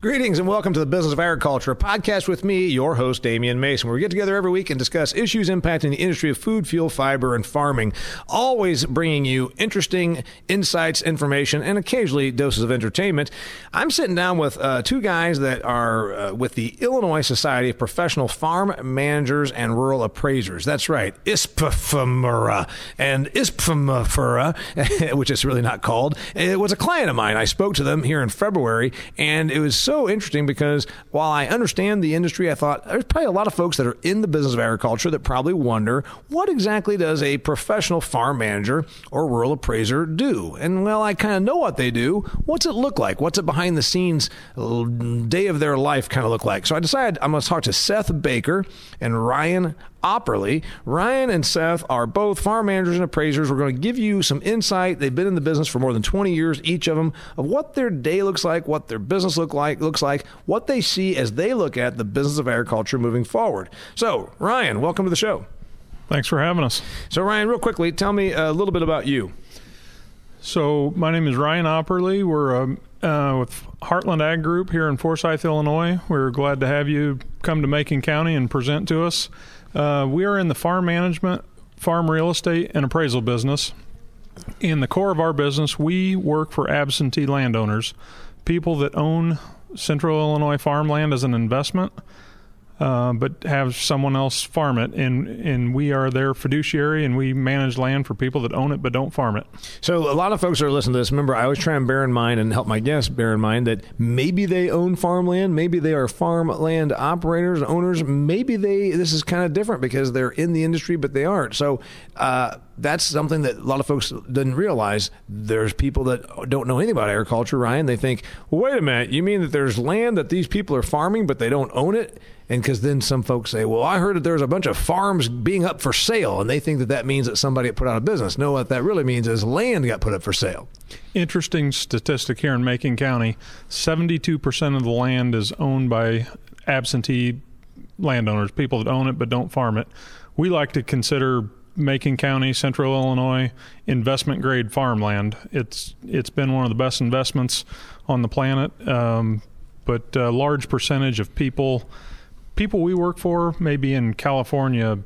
Greetings and welcome to the Business of Agriculture, podcast with me, your host, Damian Mason, where we get together every week and discuss issues impacting the industry of food, fuel, fiber, and farming. Always bringing you interesting insights, information, and occasionally doses of entertainment. I'm sitting down with uh, two guys that are uh, with the Illinois Society of Professional Farm Managers and Rural Appraisers. That's right, ISPFMRA and ISPFMFRA, which is really not called. It was a client of mine. I spoke to them here in February, and it was so interesting because while I understand the industry, I thought there's probably a lot of folks that are in the business of agriculture that probably wonder what exactly does a professional farm manager or rural appraiser do? And well, I kind of know what they do. What's it look like? What's it behind the scenes day of their life kind of look like? So I decided I'm going to talk to Seth Baker and Ryan Aupperle. Ryan and Seth are both farm managers and appraisers. We're going to give you some insight. They've been in the business for more than 20 years, each of them, of what their day looks like, what their business look like, looks like, what they see as they look at the business of agriculture moving forward. So, Ryan, welcome to the show. Thanks for having us. So, Ryan, real quickly, tell me a little bit about you. So, my name is Ryan Aupperle. We're um, uh, with Heartland Ag Group here in Forsyth, Illinois. We're glad to have you come to Macon County and present to us. Uh, we are in the farm management, farm real estate, and appraisal business. In the core of our business, we work for absentee landowners, people that own Central Illinois farmland as an investment uh, but have someone else farm it, and and we are their fiduciary, and we manage land for people that own it but don't farm it. So a lot of folks are listening to this. Remember, I always try and bear in mind and help my guests bear in mind that maybe they own farmland, maybe they are farmland operators, owners, maybe they this is kind of different because they're in the industry but they aren't. So. Uh, that's something that a lot of folks didn't realize. There's people that don't know anything about agriculture, Ryan. They think, well, wait a minute, you mean that there's land that these people are farming, but they don't own it? And because then some folks say, well, I heard that there's a bunch of farms being up for sale, and they think that that means that somebody put out of business. No, what that really means is land got put up for sale. Interesting statistic here in Macon County 72% of the land is owned by absentee landowners, people that own it but don't farm it. We like to consider Macon County, Central Illinois, investment grade farmland. It's it's been one of the best investments on the planet. Um, but a large percentage of people people we work for, maybe in California,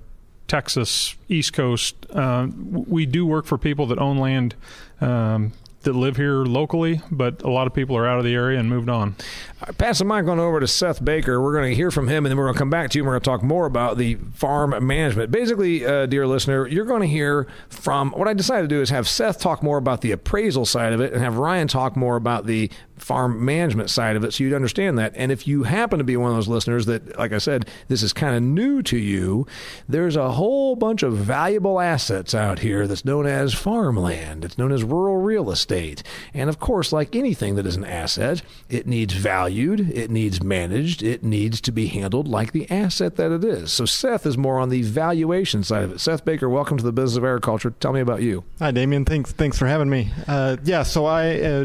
Texas, East Coast, uh, we do work for people that own land um, that live here locally, but a lot of people are out of the area and moved on. Right, pass the mic on over to Seth Baker. We're going to hear from him, and then we're going to come back to you. And we're going to talk more about the farm management. Basically, uh, dear listener, you're going to hear from what I decided to do is have Seth talk more about the appraisal side of it, and have Ryan talk more about the farm management side of it, so you'd understand that. And if you happen to be one of those listeners that, like I said, this is kind of new to you, there's a whole bunch of valuable assets out here that's known as farmland. It's known as rural real estate, and of course, like anything that is an asset, it needs valued, it needs managed, it needs to be handled like the asset that it is. So Seth is more on the valuation side of it. Seth Baker, welcome to the business of agriculture. Tell me about you. Hi, Damian. Thanks. Thanks for having me. Uh, yeah. So I. Uh,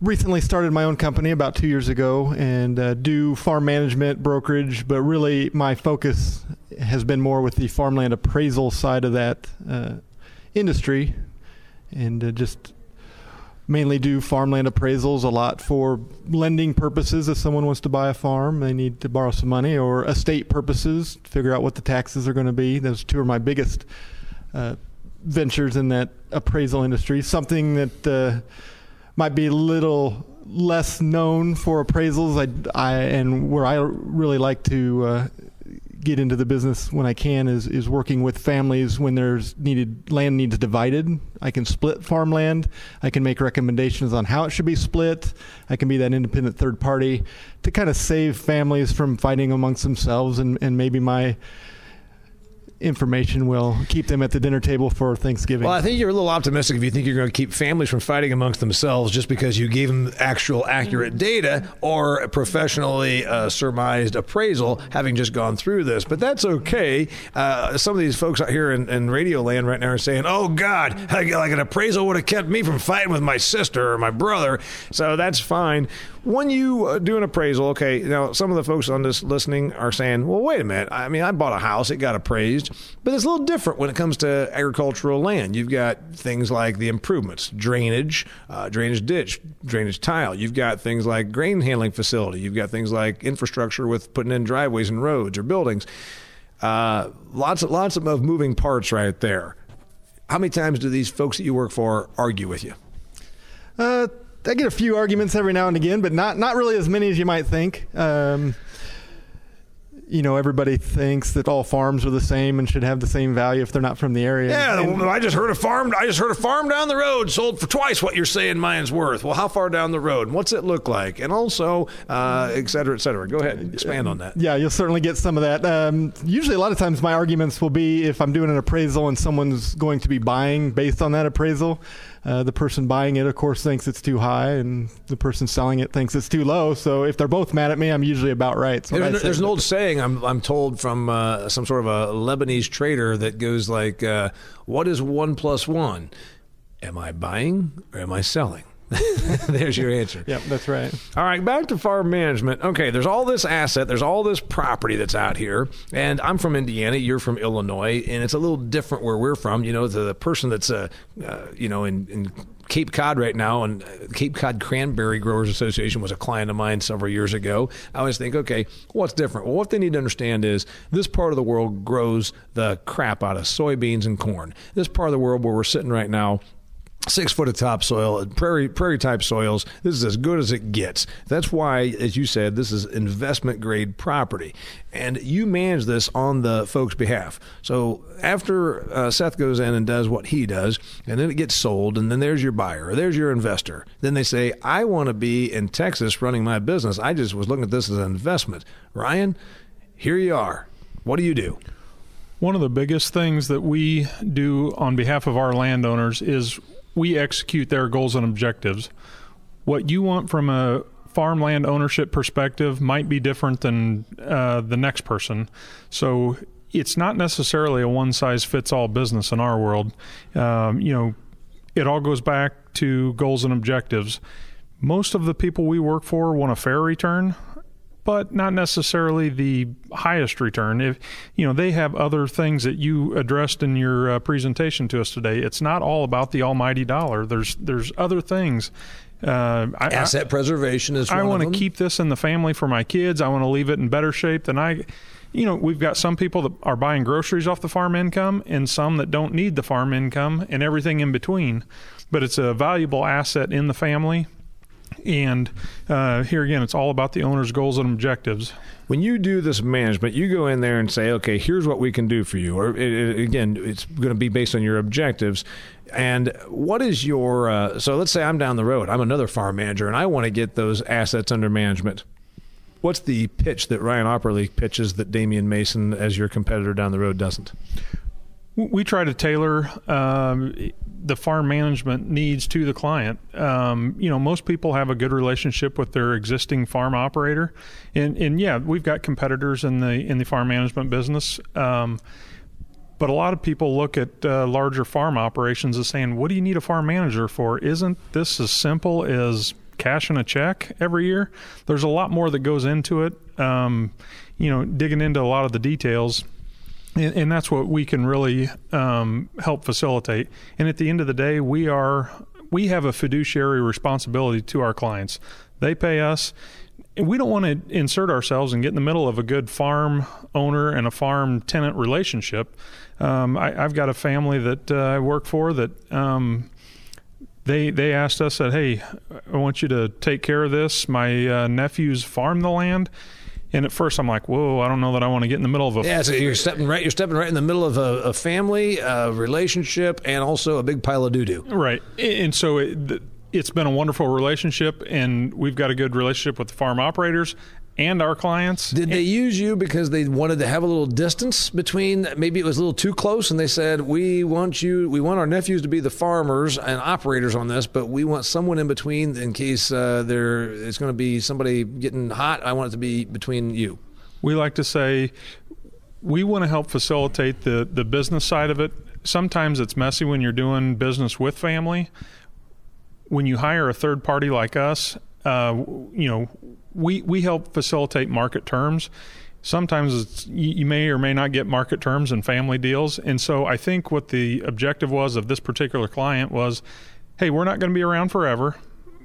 recently started my own company about two years ago and uh, do farm management brokerage but really my focus has been more with the farmland appraisal side of that uh, industry and uh, just mainly do farmland appraisals a lot for lending purposes. If someone wants to buy a farm, they need to borrow some money, or estate purposes, figure out what the taxes are going to be. Those two are my biggest uh, ventures in that appraisal industry. Something that uh, might be a little less known for appraisals, I, I and where I really like to uh, get into the business when I can is is working with families when there's needed land needs divided. I can split farmland. I can make recommendations on how it should be split. I can be that independent third party to kind of save families from fighting amongst themselves and, and maybe my information will keep them at the dinner table for Thanksgiving. Well, I think you're a little optimistic if you think you're going to keep families from fighting amongst themselves just because you gave them actual accurate data or a professionally uh, surmised appraisal, having just gone through this. But that's okay. Uh, some of these folks out here in, in, radio land right now are saying, "Oh God, like an appraisal would have kept me from fighting with my sister or my brother." So that's fine when you uh, do an appraisal, okay, now some of the folks on this listening are saying, well, wait a minute. I mean, I bought a house, it got appraised. But it's a little different when it comes to agricultural land. You've got things like the improvements, drainage, uh, drainage ditch, drainage tile. You've got things like grain handling facility. You've got things like infrastructure with putting in driveways and roads or buildings. Uh, lots of lots of moving parts right there. How many times do these folks that you work for argue with you? Uh, I get a few arguments every now and again, but not not really as many as you might think. Um, you know, everybody thinks that all farms are the same and should have the same value if they're not from the area. Yeah, And- I just heard a farm. I just heard a farm down the road sold for twice what you're saying mine's worth. Well, how far down the road? What's it look like? And also, uh, et cetera, et cetera. Go ahead, and expand on that. Yeah, you'll certainly get some of that. Um, usually, a lot of times, my arguments will be if I'm doing an appraisal and someone's going to be buying based on that appraisal. Uh, the person buying it, of course, thinks it's too high, and the person selling it thinks it's too low. So if they're both mad at me, I'm usually about right. So There's, there's an old saying I'm, I'm told from uh, some sort of a Lebanese trader that goes like, uh, "What is one plus one? Am I buying or am I selling?" There's your answer. Yep, that's right. All right, back to farm management. Okay, there's all this asset, there's all this property that's out here, and I'm from Indiana, you're from Illinois, and it's a little different where we're from. You know, the, the person that's, uh, uh, you know, in, in Cape Cod right now, and uh, Cape Cod Cranberry Growers Association was a client of mine several years ago. I always think, okay, what's different? Well, what they need to understand is this part of the world grows the crap out of soybeans and corn. This part of the world where we're sitting right now six foot of topsoil, prairie prairie type soils. This is as good as it gets. That's why, as you said, this is investment grade property, and you manage this on the folks' behalf. So after uh, Seth goes in and does what he does, and then it gets sold, and then there's your buyer, there's your investor. Then they say, "I want to be in Texas running my business. I just was looking at this as an investment." Ryan, here you are. What do you do? One of the biggest things that we do on behalf of our landowners is we execute their goals and objectives. What you want from a farmland ownership perspective might be different than uh, the next person. So it's not necessarily a one size fits all business in our world. Um, you know, it all goes back to goals and objectives. Most of the people we work for want a fair return but not necessarily the highest return. If you know they have other things that you addressed in your uh, presentation to us today, it's not all about the almighty dollar. There's there's other things. Uh, I, Asset preservation is. I, I want to keep this in the family for my kids. I want to leave it in better shape than I. You know, we've got some people that are buying groceries off the farm income, and some that don't need the farm income, and everything in between. But it's a valuable asset in the family. And uh, here again, it's all about the owner's goals and objectives. when you do this management, you go in there and say, okay, here's what we can do for you. Or it, it- again, it's going to be based on your objectives. And what is your, uh, so let's say I'm down the road, I'm another farm manager, and I want to get those assets under management. What's the pitch that Ryan Aupperle pitches that Damian Mason, as your competitor down the road, doesn't? We try to tailor um, the farm management needs to the client. Um, you know, most people have a good relationship with their existing farm operator, and and yeah, we've got competitors in the in the farm management business. Um, but a lot of people look at uh, larger farm operations as saying, "What do you need a farm manager for? Isn't this as simple as cashing a check every year?" There's a lot more that goes into it. Um, you know, digging into a lot of the details and, and that's what we can really um, help facilitate. And at the end of the day, we are we have a fiduciary responsibility to our clients. They pay us. And we don't want to insert ourselves and get in the middle of a good farm owner and a farm tenant relationship. Um, I, I've got a family that uh, I work for that um, they they asked us that hey, I want you to take care of this. My uh, nephews farm the land, and at first I'm like, whoa, I don't know that I want to get in the middle of a Yeah, so you're stepping right. You're stepping right in the middle of a, a family, a relationship, and also a big pile of doo doo. Right. And so it, it's been a wonderful relationship, and we've got a good relationship with the farm operators and our clients. Did they use you because they wanted to have a little distance between? Maybe it was a little too close, and they said, "We want you. We want our nephews to be the farmers and operators on this, but we want someone in between in case uh, there is going to be somebody getting hot. I want it to be between you." we like to say we want to help facilitate the, the business side of it. Sometimes it's messy when you're doing business with family. When you hire a third party like us, uh, you know, we, we help facilitate market terms. sometimes you may or may not get market terms and family deals. And so I think what the objective was of this particular client was, hey, we're not going to be around forever.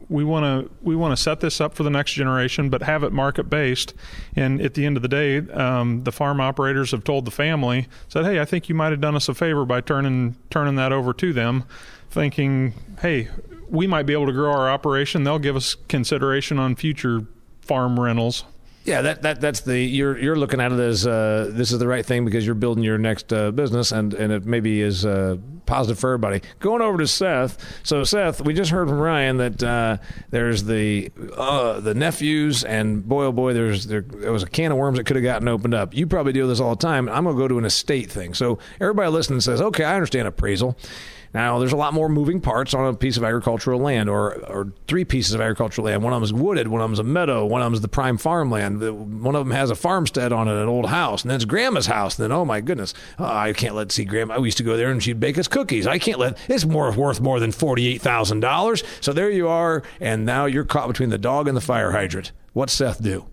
We want to we want to set this up for the next generation, but have it market based. And at the end of the day, um, the farm operators have told the family said, "Hey, I think you might have done us a favor by turning turning that over to them, thinking, hey, we might be able to grow our operation. They'll give us consideration on future farm rentals." Yeah, that, that that's the you're you're looking at it as uh, this is the right thing because you're building your next uh, business and and it maybe is uh, positive for everybody. Going over to Seth. So Seth, we just heard from Ryan that uh, there's the uh, the nephews and boy oh boy, there's there, there was a can of worms that could have gotten opened up. You probably deal with this all the time. I'm to go to an estate thing. So everybody listening says, okay, I understand appraisal. Now, there's a lot more moving parts on a piece of agricultural land, or or three pieces of agricultural land. One of them is wooded, one of them is a meadow, one of them is the prime farmland. One of them has a farmstead on it, an old house, and then it's grandma's house. And then, oh my goodness, oh, I can't let see grandma. We used to go there and she'd bake us cookies. I can't let it's more worth more than forty eight thousand dollars. So there you are, and now you're caught between the dog and the fire hydrant. What's Seth do?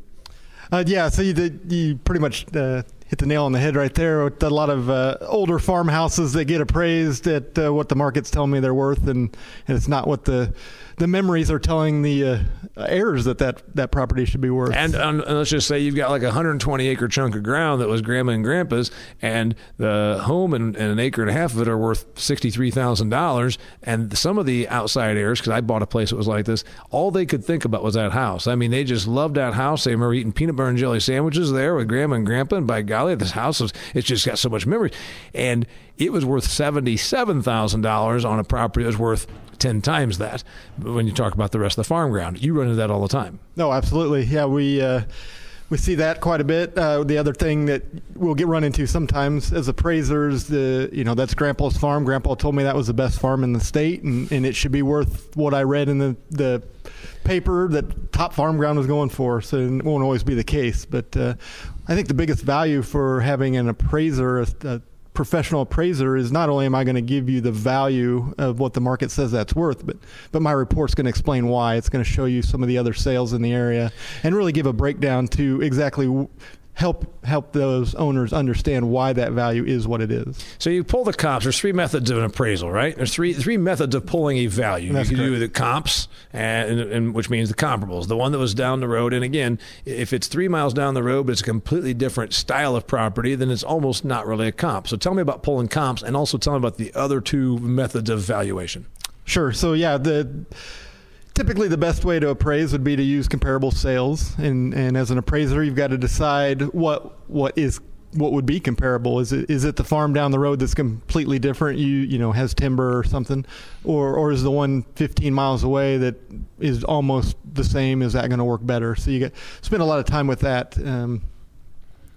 Uh, yeah, so you you pretty much uh, hit the nail on the head right there. With a lot of uh, older farmhouses that get appraised at uh, what the market's telling me they're worth, and, and it's not what the the memories are telling the uh, heirs that, that that property should be worth. And, um, let's just say you've got like a 120 acre chunk of ground that was grandma and grandpa's, and the home and, and an acre and a half of it are worth $63,000. And some of the outside heirs, because I bought a place that was like this, all they could think about was that house. I mean, they just loved that house. They remember eating peanut butter and jelly sandwiches there with grandma and grandpa. And by golly, this house, was, it's just got so much memory. And it was worth $77,000 on a property that was worth 10 times that when you talk about the rest of the farm ground. You run into that all the time. No, absolutely. Yeah, we. Uh, we see that quite a bit. Uh, the other thing that we'll get run into sometimes as appraisers, the you know that's Grandpa's farm. Grandpa told me that was the best farm in the state, and, and it should be worth what I read in the the paper that top farm ground was going for. So it won't always be the case, but uh, I think the biggest value for having an appraiser, a, a professional appraiser is not only am I going to give you the value of what the market says that's worth, but but my report's going to explain why. It's going to show you some of the other sales in the area and really give a breakdown to exactly help help those owners understand why that value is what it is. So you pull the comps. There's three methods of an appraisal, right? There's three three methods of pulling a value. That's you can correct. do the comps, and, and which means the comparables. The one that was down the road, and again, if it's three miles down the road, but it's a completely different style of property, then it's almost not really a comp. So tell me about pulling comps, and also tell me about the other two methods of valuation. Sure. So yeah, the typically the best way to appraise would be to use comparable sales, and and as an appraiser, you've got to decide what what is what would be comparable. Is it is it the farm down the road that's completely different? You you know has timber or something, or or is the one 15 miles away that is almost the same? Is that going to work better? So you get spend a lot of time with that. Um,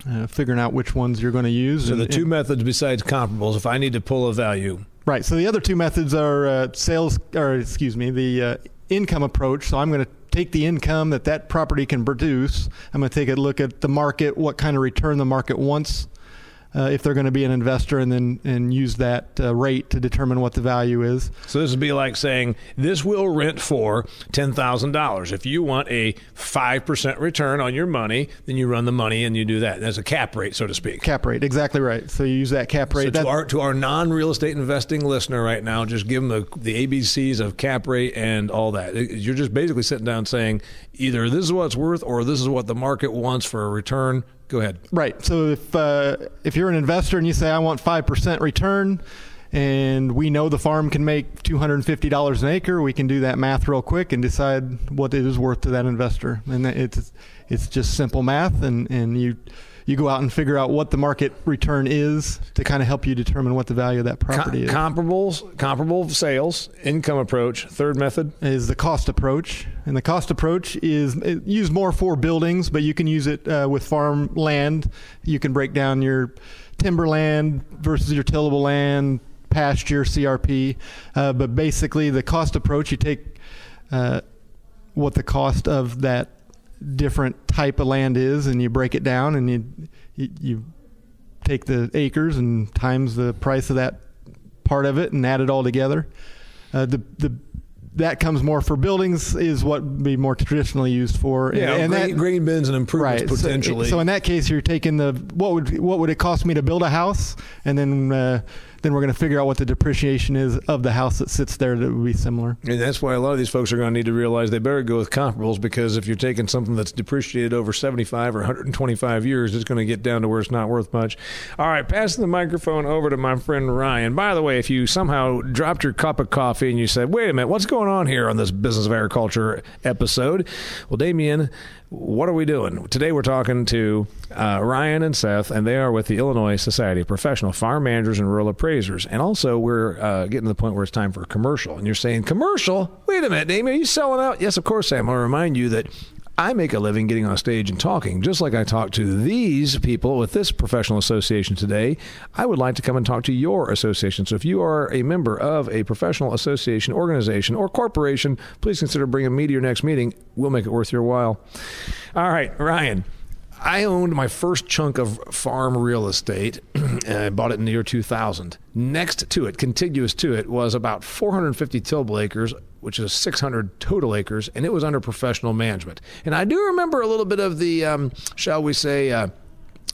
uh, figuring out which ones you're going to use. So and- the two and- methods besides comparables, if I need to pull a value, Right. So the other two methods are uh, sales, or excuse me, the uh, income approach. So I'm going to take the income that that property can produce. I'm going to take a look at the market, what kind of return the market wants, uh, if they're going to be an investor, and then and use that uh, rate to determine what the value is. So this would be like saying this will rent for ten thousand dollars. If you want a five percent return on your money, then you run the money and you do that. That's a cap rate, so to speak. Cap rate, exactly right. So you use that cap rate. So to our to our non real estate investing listener right now, just give them the the ABCs of cap rate and all that. You're just basically sitting down saying either this is what it's worth or this is what the market wants for a return. Go ahead. Right. So if uh, if you're an investor and you say I want five percent return, and we know the farm can make two hundred and fifty dollars an acre, we can do that math real quick and decide what it is worth to that investor. And it's it's just simple math, and and you you go out and figure out what the market return is to kind of help you determine what the value of that Com- property is. comparables, comparable sales, income approach. Third method. is the cost approach, and the cost approach is it, used more for buildings, but you can use it uh, with farm land. You can break down your timberland versus your tillable land, pasture, CRP. Uh, but basically, the cost approach, you take uh, what the cost of that different type of land is, and you break it down, and you you, you take the acres and times the price of that part of it, and add it all together. Uh, the the that comes more for buildings is what would be more traditionally used for. Yeah, and, and grain, that, grain bins and improvements right. so- potentially. So, in that case, you're taking the what would what would it cost me to build a house, and then uh, then we're going to figure out what the depreciation is of the house that sits there that would be similar. And that's why a lot of these folks are going to need to realize they better go with comparables because if you're taking something that's depreciated over 75 or 125 years, it's going to get down to where it's not worth much. All right, passing the microphone over to my friend Ryan. By the way, if you somehow dropped your cup of coffee and you said, wait a minute, what's going on here on this Business of Agriculture episode? Well, Damian, what are we doing? Today we're talking to uh, Ryan and Seth, and they are with the Illinois Society of Professional Farm Managers and Rural Appraisers. And also, we're uh, getting to the point where it's time for a commercial. And you're saying, commercial? Wait a minute, Damian, are you selling out? Yes, of course I am. I want to remind you that I make a living getting on stage and talking, just like I talk to these people with this professional association today. I would like to come and talk to your association. So if you are a member of a professional association, organization, or corporation, please consider bringing me to your next meeting. We'll make it worth your while. All right, Ryan. I owned my first chunk of farm real estate. and I bought it in the year 2000. Next to it, contiguous to it, was about 450 tillable acres, which is 600 total acres, and it was under professional management. And I do remember a little bit of the, um, shall we say, uh,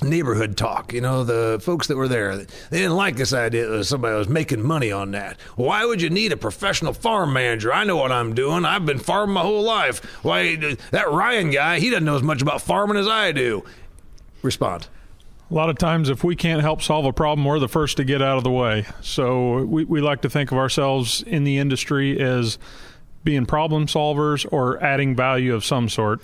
neighborhood talk. You know, the folks that were there, they didn't like this idea that somebody was making money on that. Why would you need a professional farm manager? I know what I'm doing. I've been farming my whole life. Why, that Ryan guy, he doesn't know as much about farming as I do. Respond. A lot of times, if we can't help solve a problem, we're the first to get out of the way. So we, we like to think of ourselves in the industry as being problem solvers or adding value of some sort.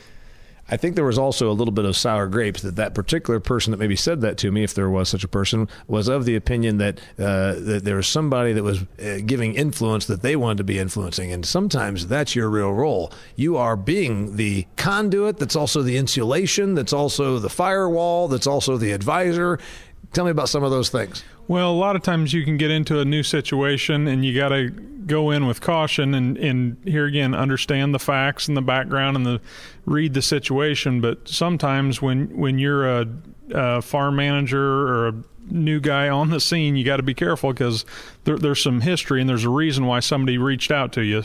I think there was also a little bit of sour grapes that that particular person that maybe said that to me, if there was such a person, was of the opinion that uh, that there was somebody that was uh, giving influence that they wanted to be influencing, and sometimes that's your real role. You are being the conduit. That's also the insulation. That's also the firewall. That's also the advisor. Tell me about some of those things. Well, a lot of times you can get into a new situation and you got to go in with caution and, and here again understand the facts and the background and the read the situation. But sometimes when when you're a, a farm manager or a new guy on the scene, you got to be careful because there, there's some history and there's a reason why somebody reached out to you.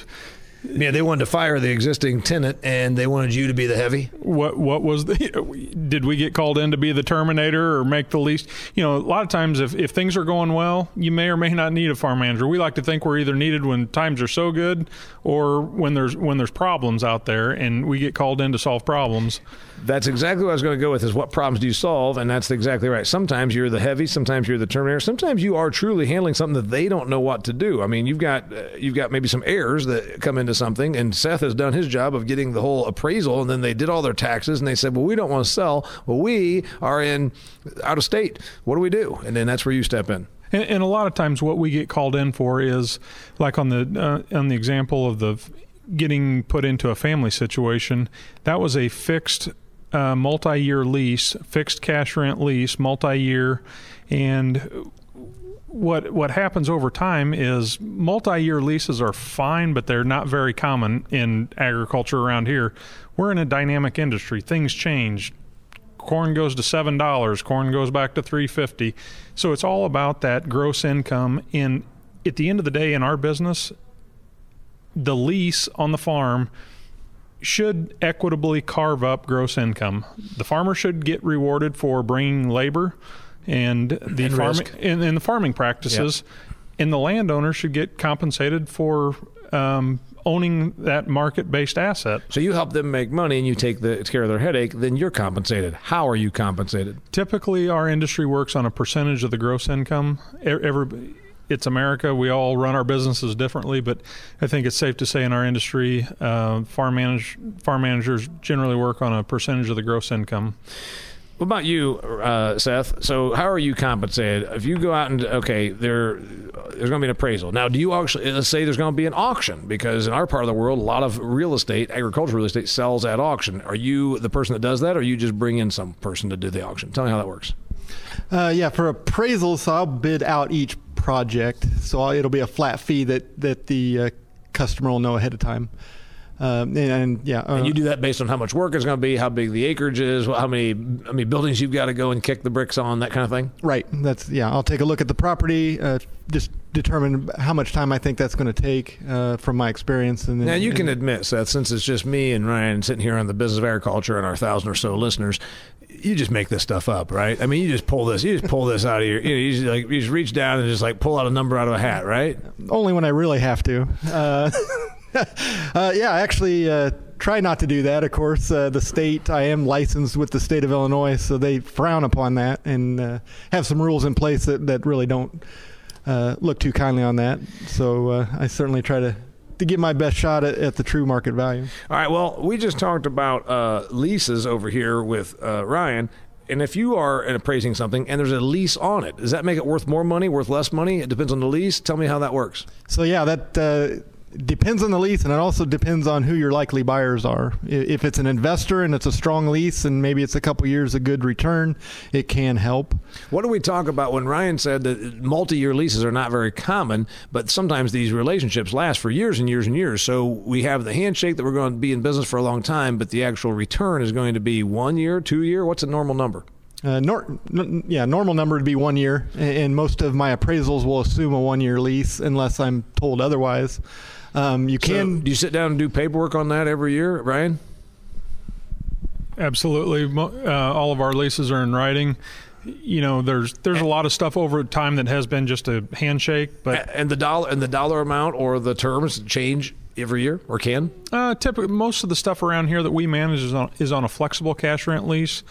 Yeah, they wanted to fire the existing tenant, and they wanted you to be the heavy. What what was the? Did we get called in to be the terminator or make the least? You know, a lot of times if if things are going well, you may or may not need a farm manager. We like to think we're either needed when times are so good, or when there's when there's problems out there, and we get called in to solve problems. That's exactly what I was going to go with. Is what problems do you solve? And that's exactly right. Sometimes you're the heavy, sometimes you're the terminator, sometimes you are truly handling something that they don't know what to do. I mean, you've got uh, you've got maybe some heirs that come into something, and Seth has done his job of getting the whole appraisal, and then they did all their taxes, and they said, "Well, we don't want to sell. Well, we are in out of state. What do we do?" And then that's where you step in. And, and a lot of times, what we get called in for is like on the uh, on the example of the getting put into a family situation. That was a fixed uh, multi-year lease, fixed cash rent lease, multi-year, and what what happens over time is multi-year leases are fine, but they're not very common in agriculture around here. We're in a dynamic industry; things change. Corn goes to seven dollars. Corn goes back to three fifty. So it's all about that gross income. In at the end of the day, in our business, the lease on the farm should equitably carve up gross income. The farmer should get rewarded for bringing labor and the And farming and, and the farming practices, and the landowner should get compensated for um, owning that market-based asset. So you help them make money, and you take the care of their headache. Then you're compensated. How are you compensated? Typically, our industry works on a percentage of the gross income. Every, it's America. We all run our businesses differently, but I think it's safe to say in our industry, uh, farm manage farm managers generally work on a percentage of the gross income. What about you, uh, Seth? So, how are you compensated if you go out and okay, there, there's going to be an appraisal. Now, do you actually let's say there's going to be an auction because in our part of the world, a lot of real estate, agricultural real estate, sells at auction. Are you the person that does that, or you just bring in some person to do the auction? Tell me how that works. Uh, yeah, for appraisals, so I'll bid out each project, so I'll, it'll be a flat fee that that the uh, customer will know ahead of time. Um, and, and, yeah, uh, and you do that based on how much work it's going to be, how big the acreage is, how many how many buildings you've got to go and kick the bricks on, that kind of thing. Right. That's yeah. I'll take a look at the property, uh, just determine how much time I think that's going to take uh, from my experience. And then, now you and, can admit, Seth, since it's just me and Ryan sitting here on the business of agriculture and our thousand or so listeners, you just make this stuff up, right? I mean, you just pull this, you just pull this out of your, you, know, you just like you just reach down and just like pull out a number out of a hat, right? Only when I really have to. Uh, uh, yeah, I actually, uh, try not to do that. Of course, uh, the state, I am licensed with the state of Illinois, so they frown upon that and uh, have some rules in place that, that really don't uh, look too kindly on that. So uh, I certainly try to. To get my best shot at, at, the true market value. All right. Well, we just talked about uh, leases over here with uh, Ryan. And if you are appraising something and there's a lease on it, does that make it worth more money, worth less money? It depends on the lease. Tell me how that works. So yeah, that depends on the lease and it also depends on who your likely buyers are. If it's an investor and it's a strong lease and maybe it's a couple years a good return it can help. What do we talk about when ryan said that multi-year leases are not very common but sometimes these relationships last for years and years and years? So we have the handshake that we're going to be in business for a long time but the actual return is going to be one year two year? What's a normal number? Uh, nor, n- yeah, normal number would be one year, and most of my appraisals will assume a one-year lease unless I'm told otherwise. Um, you can. So do you sit down and do paperwork on that every year, Ryan? Absolutely. Uh, all of our leases are in writing. You know, there's there's a lot of stuff over time that has been just a handshake, but and the dollar and the dollar amount or the terms change every year or can. Uh, typically, most of the stuff around here that we manage is on, is on a flexible cash rent lease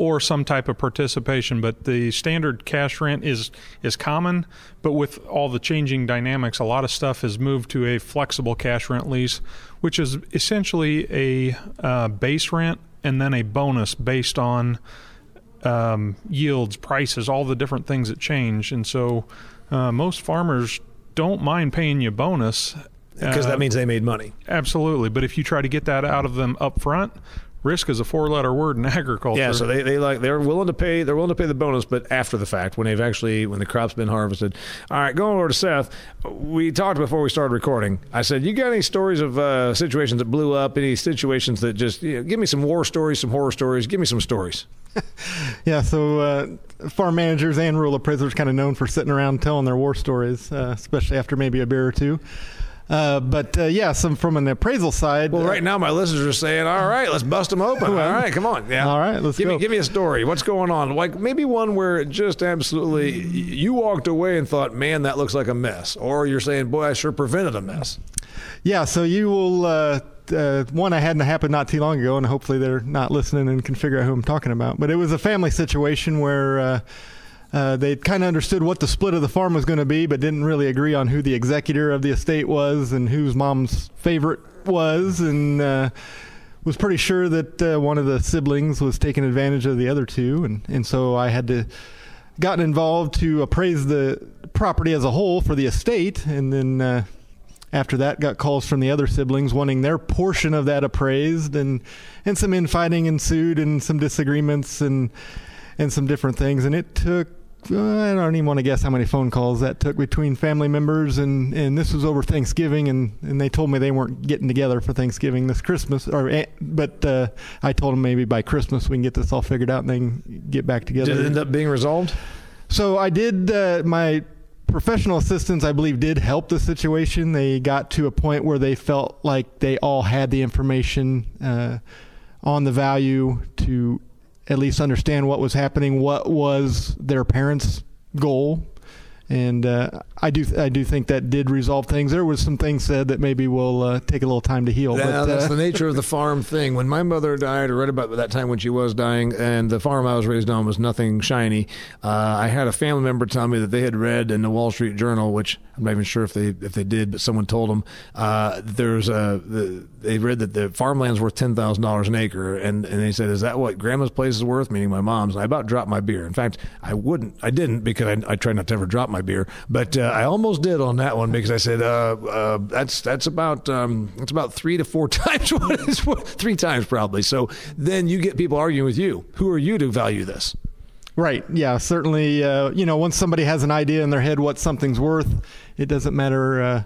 or some type of participation. But the standard cash rent is is common. But with all the changing dynamics, a lot of stuff has moved to a flexible cash rent lease, which is essentially a uh, base rent and then a bonus based on um, yields, prices, all the different things that change. And so uh, most farmers don't mind paying you bonus because uh, that means they made money. Absolutely. But if you try to get that out of them up front, risk is a four letter word in agriculture. Yeah, so they, they like they're willing to pay they're willing to pay the bonus, but after the fact when they've actually when the crop's been harvested. All right, going over to Seth. We talked before we started recording. I said, you got any stories of uh, situations that blew up? Any situations that just you know, give me some war stories, some horror stories. Give me some stories. yeah, so uh, farm managers and rural appraisers kind of known for sitting around telling their war stories, uh, especially after maybe a beer or two. Uh, but uh, yeah, some from an appraisal side. Well, right now my listeners are saying, "All right, let's bust them open." All right, come on. Yeah. All right, let's give go. me give me a story. What's going on? Like maybe one where just absolutely you walked away and thought, "Man, that looks like a mess," or you're saying, "Boy, I sure prevented a mess." Yeah. So you will. Uh, uh, one I had happened not too long ago, and hopefully they're not listening and can figure out who I'm talking about. But it was a family situation where uh, uh, they kind of understood what the split of the farm was going to be, but didn't really agree on who the executor of the estate was and whose mom's favorite was, and uh, was pretty sure that uh, one of the siblings was taking advantage of the other two, and and so I had to gotten involved to appraise the property as a whole for the estate, and then. Uh, after that, got calls from the other siblings wanting their portion of that appraised, and and some infighting ensued, and some disagreements, and and some different things. And it took I don't even want to guess how many phone calls that took between family members, and, and this was over Thanksgiving, and, and they told me they weren't getting together for Thanksgiving this Christmas, or eh, but uh, I told them maybe by Christmas we can get this all figured out and then get back together. Did it end up being resolved? So I did. Uh, my professional assistants, I believe, did help the situation. They got to a point where they felt like they all had the information uh, on the value to at least understand what was happening, what was their parents' goal, and uh, I do I do think that did resolve things. There was some things said that maybe will uh, take a little time to heal. Yeah, but, that's uh, the nature of the farm thing. When my mother died, or read about that time when she was dying, and the farm I was raised on was nothing shiny. Uh, I had a family member tell me that they had read in the Wall Street Journal, which I'm not even sure if they if they did, but someone told them uh, there's a the, they read that the farmland's worth ten thousand dollars an acre, and and they said, "Is that what Grandma's place is worth?" Meaning my mom's. And I about dropped my beer. In fact, I wouldn't, I didn't because I, I try not to ever drop my beer, but uh, I almost did on that one because I said uh, uh, that's that's about um, that's about three to four times what is three times probably. So then you get people arguing with you. Who are you to value this? Right. Yeah. Certainly. Uh, you know, once somebody has an idea in their head what something's worth, it doesn't matter uh,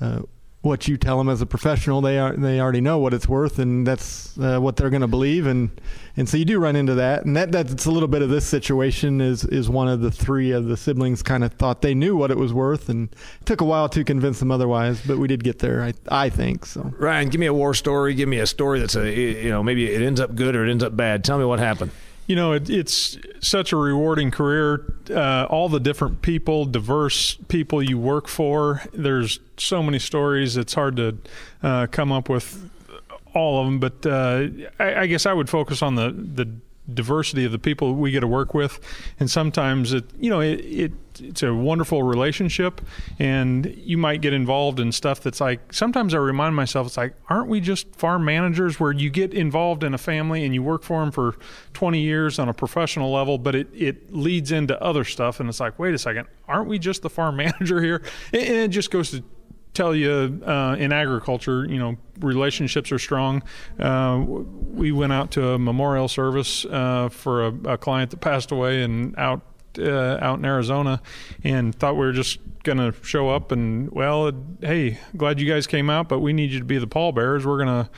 uh, what you tell them as a professional, they are they already know what it's worth, and that's uh, what they're going to believe, and and so you do run into that, and that that's a little bit of this situation. Is is one of the three of the siblings kind of thought they knew what it was worth, and it took a while to convince them otherwise, but we did get there. I I think so. Ryan, give me a war story. Give me a story that's a you know maybe it ends up good or it ends up bad. Tell me what happened. You know, it, it's such a rewarding career. Uh, all the different people, diverse people you work for. There's so many stories. It's hard to uh, come up with all of them, but uh, I, I, guess I would focus on the the diversity of the people we get to work with, and sometimes it you know it, it it's a wonderful relationship, and you might get involved in stuff that's like sometimes I remind myself it's like aren't we just farm managers where you get involved in a family and you work for them for 20 years on a professional level, but it it leads into other stuff, and it's like wait a second, aren't we just the farm manager here? And it just goes to tell you uh, in agriculture, you know, relationships are strong. Uh, we went out to a memorial service uh, for a, a, client that passed away and out uh, out in Arizona, and thought we were just going to show up and well, hey, glad you guys came out, but we need you to be the pallbearers. We're to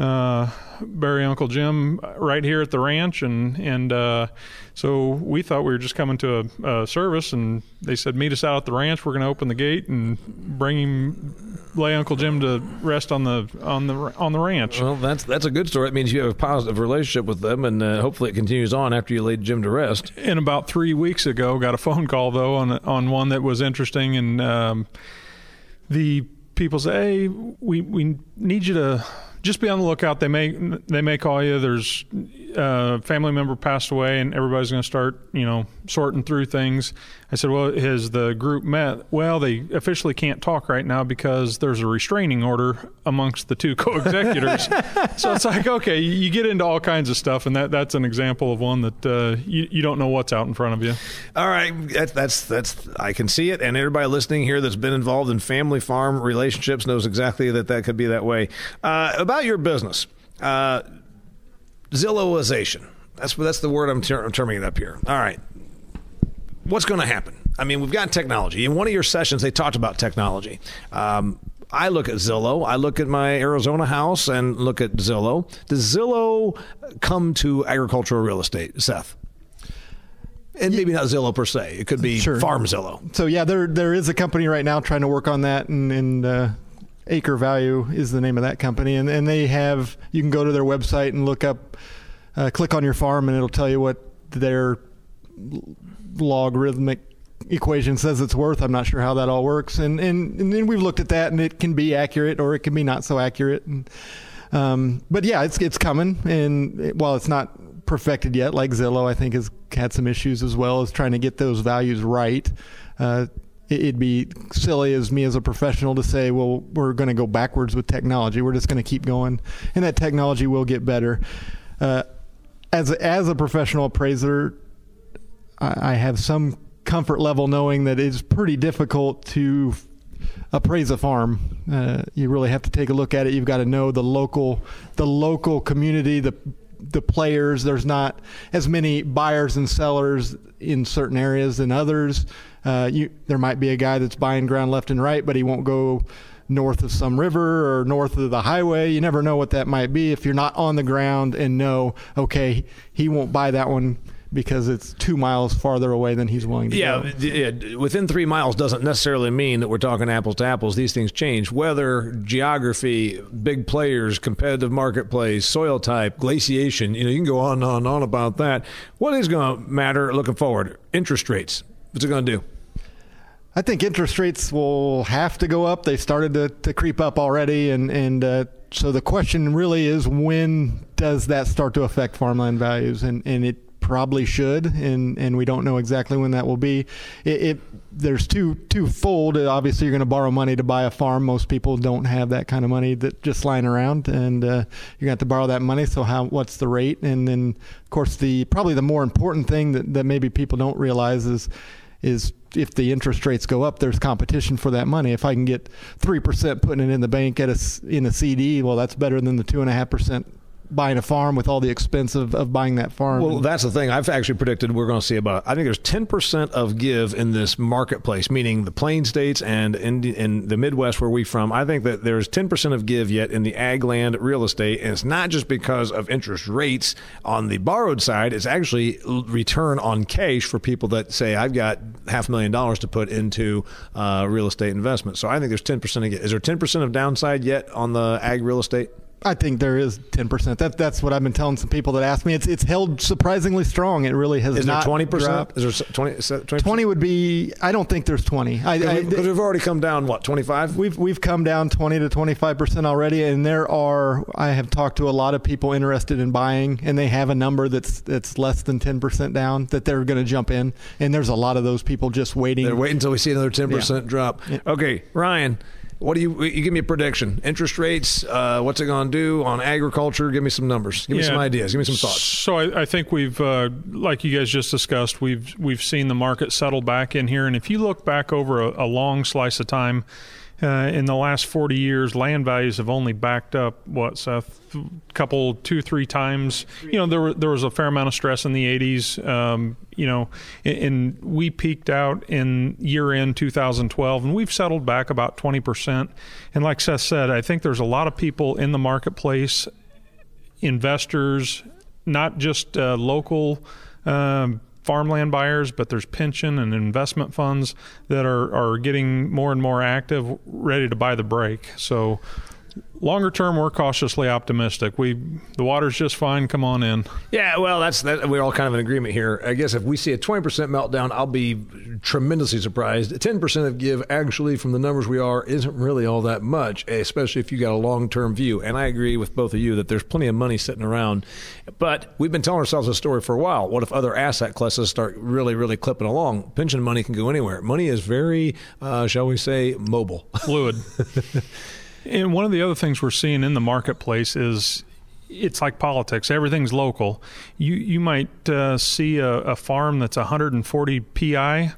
uh, bury Uncle Jim right here at the ranch, and and uh, so we thought we were just coming to a, a, service, and they said meet us out at the ranch. We're going to open the gate and bring him, lay Uncle Jim to rest on the on the on the ranch. Well, that's that's a good story. It means you have a positive relationship with them, and uh, hopefully it continues on after you laid Jim to rest. And about three weeks ago, got a phone call though on on one that was interesting, and um, the people say, "Hey, we we need you to." Just be on the lookout. They may they may call you. There's uh, family member passed away, and everybody's going to start you know sorting through things. I said, well, has the group met? Well, they officially can't talk right now because there's a restraining order amongst the two co-executors. so it's like, okay, you get into all kinds of stuff, and that that's an example of one that uh, you you don't know what's out in front of you. All right, that's that's that's I can see it, and everybody listening here that's been involved in family farm relationships knows exactly that that could be that way. Uh, about your business, uh, Zillowization. That's that's the word I'm, ter- I'm terming it up here. All right, what's going to happen? I mean, we've got technology. In one of your sessions, they talked about technology. Um, I look at Zillow. I look at my Arizona house and look at Zillow. Does Zillow come to agricultural real estate, Seth? And maybe not Zillow per se. It could be sure. Farm Zillow. So yeah, there there is a company right now trying to work on that, and, and uh, Acre Value is the name of that company, and and they have you can go to their website and look up, uh, click on your farm, and it'll tell you what their logarithmic equation says it's worth. I'm not sure how that all works, and and and then we've looked at that, and it can be accurate or it can be not so accurate. And, um, but yeah, it's it's coming, and while it's not perfected yet, like Zillow, I think has had some issues as well as trying to get those values right. Uh, it'd be silly as me as a professional to say, well, we're going to go backwards with technology. We're just going to keep going, and that technology will get better. Uh, as a, as a professional appraiser, I, I have some comfort level knowing that it's pretty difficult to appraise a farm. Uh, you really have to take a look at it. You've got to know the local, the local community, the the players. There's not as many buyers and sellers in certain areas than others. Uh, you, there might be a guy that's buying ground left and right, but he won't go north of some river or north of the highway. You never know what that might be if you're not on the ground and know, okay, he won't buy that one because it's two miles farther away than he's willing to yeah, go. Yeah, within three miles doesn't necessarily mean that we're talking apples to apples. These things change. Weather, geography, big players, competitive marketplace, soil type, glaciation. You know, you can go on and on and on about that. What is going to matter looking forward? Interest rates. What's it going to do? I think interest rates will have to go up. They started to, to creep up already, and and uh, so the question really is when does that start to affect farmland values? And and it probably should, and and we don't know exactly when that will be. It, it there's two twofold. Obviously, you're going to borrow money to buy a farm. Most people don't have that kind of money that just lying around, and uh, you're going to have to borrow that money. So how what's the rate? And then of course the probably the more important thing that, that maybe people don't realize is is if the interest rates go up, there's competition for that money. If I can get three percent putting it in the bank at a in a CD, well, that's better than the two and a half percent buying a farm with all the expense of, of buying that farm. Well, that's the thing. I've actually predicted we're going to see about. I think there's 10% of give in this marketplace, meaning the Plain states and in, in the Midwest where we from. I think that there's 10% of give yet in the ag land real estate, and it's not just because of interest rates on the borrowed side. It's actually return on cash for people that say I've got half a million dollars to put into uh, real estate investment. So I think there's 10% of. Is there 10% of downside yet on the ag real estate? I think there is ten percent. That that's what I've been telling some people that ask me. It's it's held surprisingly strong. It really has. Is there twenty percent? Is there 20, 20 20 would be. I don't think there's twenty. Because we've already come down what twenty five. We've we've come down twenty to twenty five percent already, and there are. I have talked to a lot of people interested in buying, and they have a number that's that's less than ten percent down that they're going to jump in, and there's a lot of those people just waiting. They're waiting until we see another ten yeah. percent drop. Yeah. Okay, Ryan. What do you you give me a prediction? Interest rates, uh, what's it going to do on agriculture? Give me some numbers. Give me some ideas. Give me some thoughts. So I, I think we've, uh, like you guys just discussed, we've we've seen the market settle back in here, and if you look back over a, a long slice of time uh, in the last 40 years, land values have only backed up what a couple, two, three times. You know, there there was a fair amount of stress in the 80s. Um, you know, and, and we peaked out in year end 2012, and we've settled back about 20 percent. And like Seth said, I think there's a lot of people in the marketplace, investors, not just uh, local. Um, farmland buyers, but there's pension and investment funds that are, are getting more and more active, ready to buy the break. So longer term, we're cautiously optimistic. We the water's just fine. Come on in. Yeah, well, that's that. We're all kind of in agreement here. I guess if we see a twenty percent meltdown, I'll be tremendously surprised. Ten percent of give actually from the numbers we are isn't really all that much, especially if you got a long term view. And I agree with both of you that there's plenty of money sitting around. But we've been telling ourselves a story for a while. What if other asset classes start really, really clipping along? Pension money can go anywhere. Money is very, uh, shall we say, mobile, fluid. And one of the other things we're seeing in the marketplace is it's like politics. Everything's local. You you might uh, see a, a, farm that's 140 pi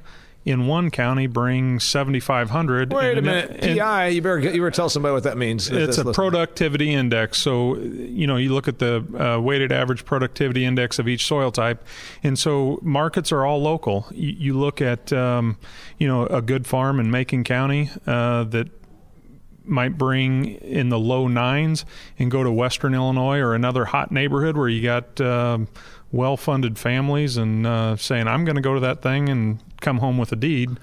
in one county bring 7,500. Wait a minute, PI. You better you better tell somebody what that means. It's a productivity index. So you know you look at the uh, weighted average productivity index of each soil type, and so markets are all local. You, you look at um, you know a good farm in Macon County uh, that might bring in the low nines and go to Western Illinois or another hot neighborhood where you got uh, well funded families and uh, saying, I'm going to go to that thing and come home with a deed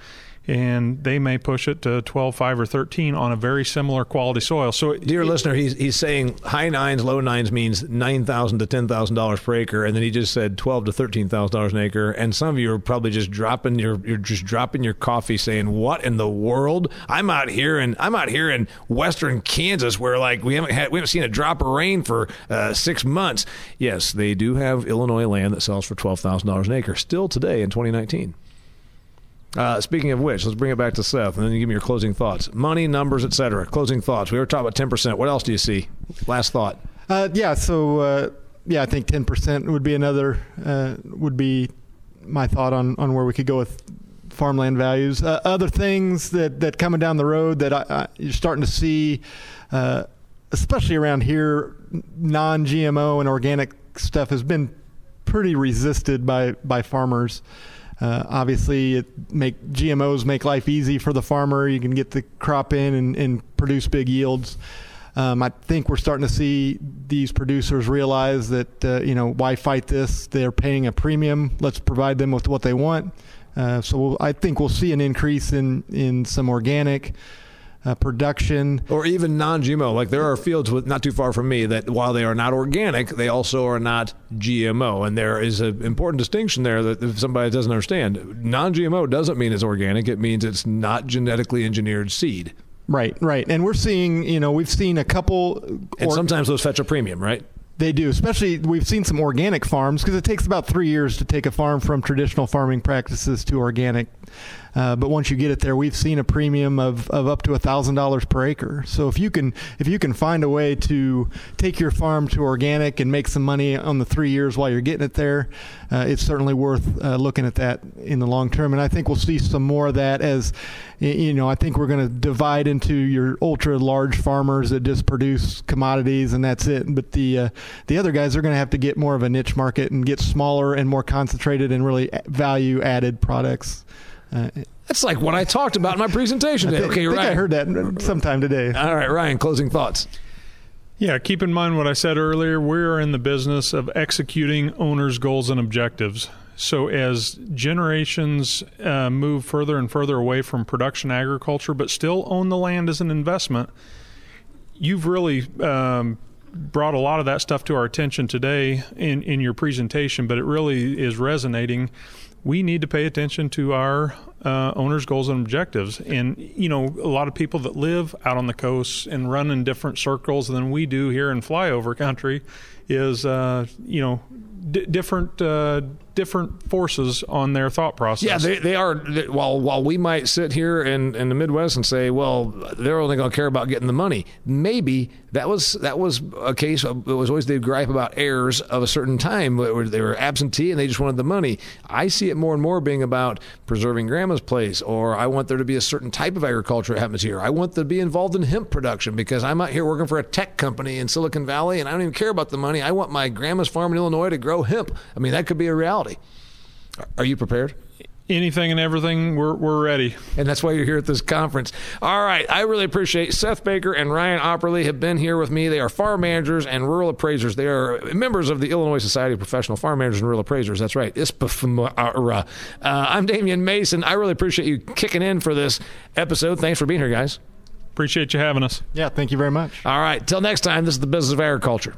and they may push it to 12, 5, or 13 on a very similar quality soil. So, dear it, listener, he's, he's saying high nines, low nines means 9,000 to ten thousand dollars per acre, and then he just said twelve to thirteen thousand dollars an acre. And some of you are probably just dropping your you're just dropping your coffee, saying, "What in the world? I'm out here and I'm out here in western Kansas, where like we haven't had we haven't seen a drop of rain for uh, six months." Yes, they do have Illinois land that sells for twelve thousand dollars an acre still today in 2019. Uh, speaking of which, let's bring it back to Seth, and then you give me your closing thoughts. Money, numbers, etc. Closing thoughts. We were talking about ten percent. What else do you see? Last thought. Uh, yeah. So uh, yeah, I think ten percent would be another uh, would be my thought on on where we could go with farmland values. Uh, other things that that coming down the road that I, I, you're starting to see, uh, especially around here, non-GMO and organic stuff has been pretty resisted by by farmers. Uh, obviously, it make GMOs make life easy for the farmer. You can get the crop in and, and produce big yields. Um, I think we're starting to see these producers realize that uh, you know why fight this? They're paying a premium. Let's provide them with what they want. Uh, so we'll, I think we'll see an increase in in some organic uh, production. Or even non GMO. Like there are fields with, not too far from me that while they are not organic, they also are not GMO. And there is an important distinction there that if somebody doesn't understand, non GMO doesn't mean it's organic, it means it's not genetically engineered seed. Right, right. And we're seeing, you know, we've seen a couple. Or- and sometimes those fetch a premium, right? They do, especially we've seen some organic farms because it takes about three years to take a farm from traditional farming practices to organic. Uh, but once you get it there, we've seen a premium of, of up to thousand dollars per acre. So if you can if you can find a way to take your farm to organic and make some money on the three years while you're getting it there, uh, it's certainly worth uh, looking at that in the long term. And I think we'll see some more of that as you know. I think we're going to divide into your ultra large farmers that just produce commodities and that's it. But the uh, The other guys are going to have to get more of a niche market and get smaller and more concentrated and really value added products. Uh, That's like what I talked about in my presentation today. okay, right. I heard that sometime today. All right, Ryan, closing thoughts. Yeah, keep in mind what I said earlier. We're in the business of executing owners' goals and objectives. So, as generations uh, move further and further away from production agriculture, but still own the land as an investment, you've really um, brought a lot of that stuff to our attention today in, in your presentation, but it really is resonating. We need to pay attention to our uh, owners' goals and objectives. And, you know, a lot of people that live out on the coast and run in different circles than we do here in flyover country is, uh, you know, d- different uh, different forces on their thought process. Yeah, they, they are. While while we might sit here in, in the Midwest and say, well, they're only going to care about getting the money. Maybe that was that was a case. Of, it was always the gripe about heirs of a certain time where they were absentee and they just wanted the money. I see it more and more being about preserving grandma's place, or I want there to be a certain type of agriculture that happens here. I want to be involved in hemp production because I'm out here working for a tech company in Silicon Valley and I don't even care about the money. I want my grandma's farm in Illinois to grow hemp. I mean, that could be a reality. Are you prepared? anything and everything, we're, we're ready. And that's why you're here at this conference. All right. I really appreciate Seth Baker and Ryan Aupperle have been here with me. They are farm managers and rural appraisers. They are members of the Illinois Society of Professional Farm Managers and Rural Appraisers. That's right. Uh, I'm Damian Mason. I really appreciate you kicking in for this episode. Thanks for being here, guys. Appreciate you having us. Yeah, thank you very much. All right. Till next time, this is the Business of Agriculture.